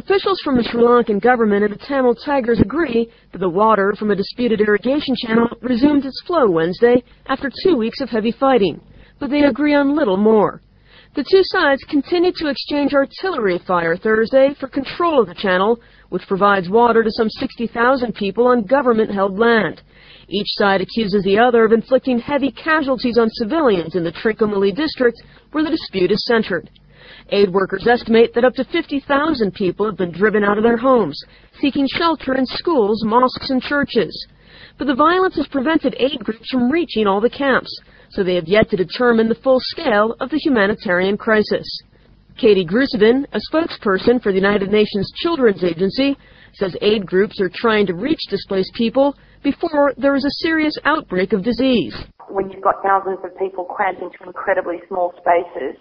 Officials from the Sri Lankan government and the Tamil Tigers agree that the water from a disputed irrigation channel resumed its flow Wednesday after two weeks of heavy fighting, but they agree on little more. The two sides continued to exchange artillery fire Thursday for control of the channel, which provides water to some 60,000 people on government-held land. Each side accuses the other of inflicting heavy casualties on civilians in the Trincomalee district where the dispute is centered. Aid workers estimate that up to 50,000 people have been driven out of their homes, seeking shelter in schools, mosques, and churches. But the violence has prevented aid groups from reaching all the camps, so they have yet to determine the full scale of the humanitarian crisis. Katie Gruisevin, a spokesperson for the United Nations Children's Agency, says aid groups are trying to reach displaced people before there is a serious outbreak of disease. When you've got thousands of people crammed into incredibly small spaces,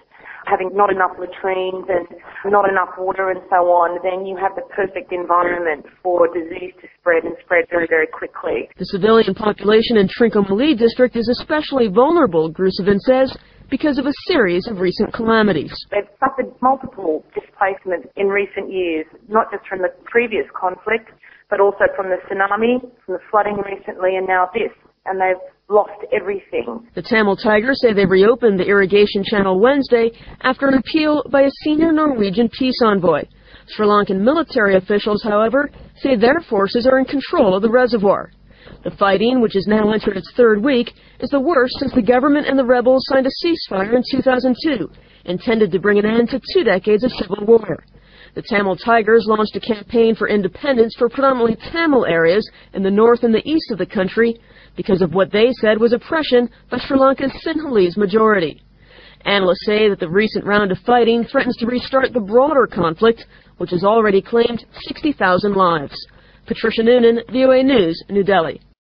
having not enough latrines and not enough water and so on, then you have the perfect environment for disease to spread and spread very, very quickly. The civilian population in Trincomalee district is especially vulnerable, Gruisevin says, because of a series of recent calamities. They've suffered multiple displacements in recent years, not just from the previous conflict, but also from the tsunami, from the flooding recently, and now this. And they've lost everything. The Tamil Tigers say they reopened the irrigation channel Wednesday after an appeal by a senior Norwegian peace envoy. Sri Lankan military officials, however, say their forces are in control of the reservoir. The fighting, which has now entered its third week, is the worst since the government and the rebels signed a ceasefire in 2002, intended to bring an end to two decades of civil war. The Tamil Tigers launched a campaign for independence for predominantly Tamil areas in the north and the east of the country because of what they said was oppression by Sri Lanka's Sinhalese majority. Analysts say that the recent round of fighting threatens to restart the broader conflict, which has already claimed 60,000 lives. Patricia Nunan, VOA News, New Delhi.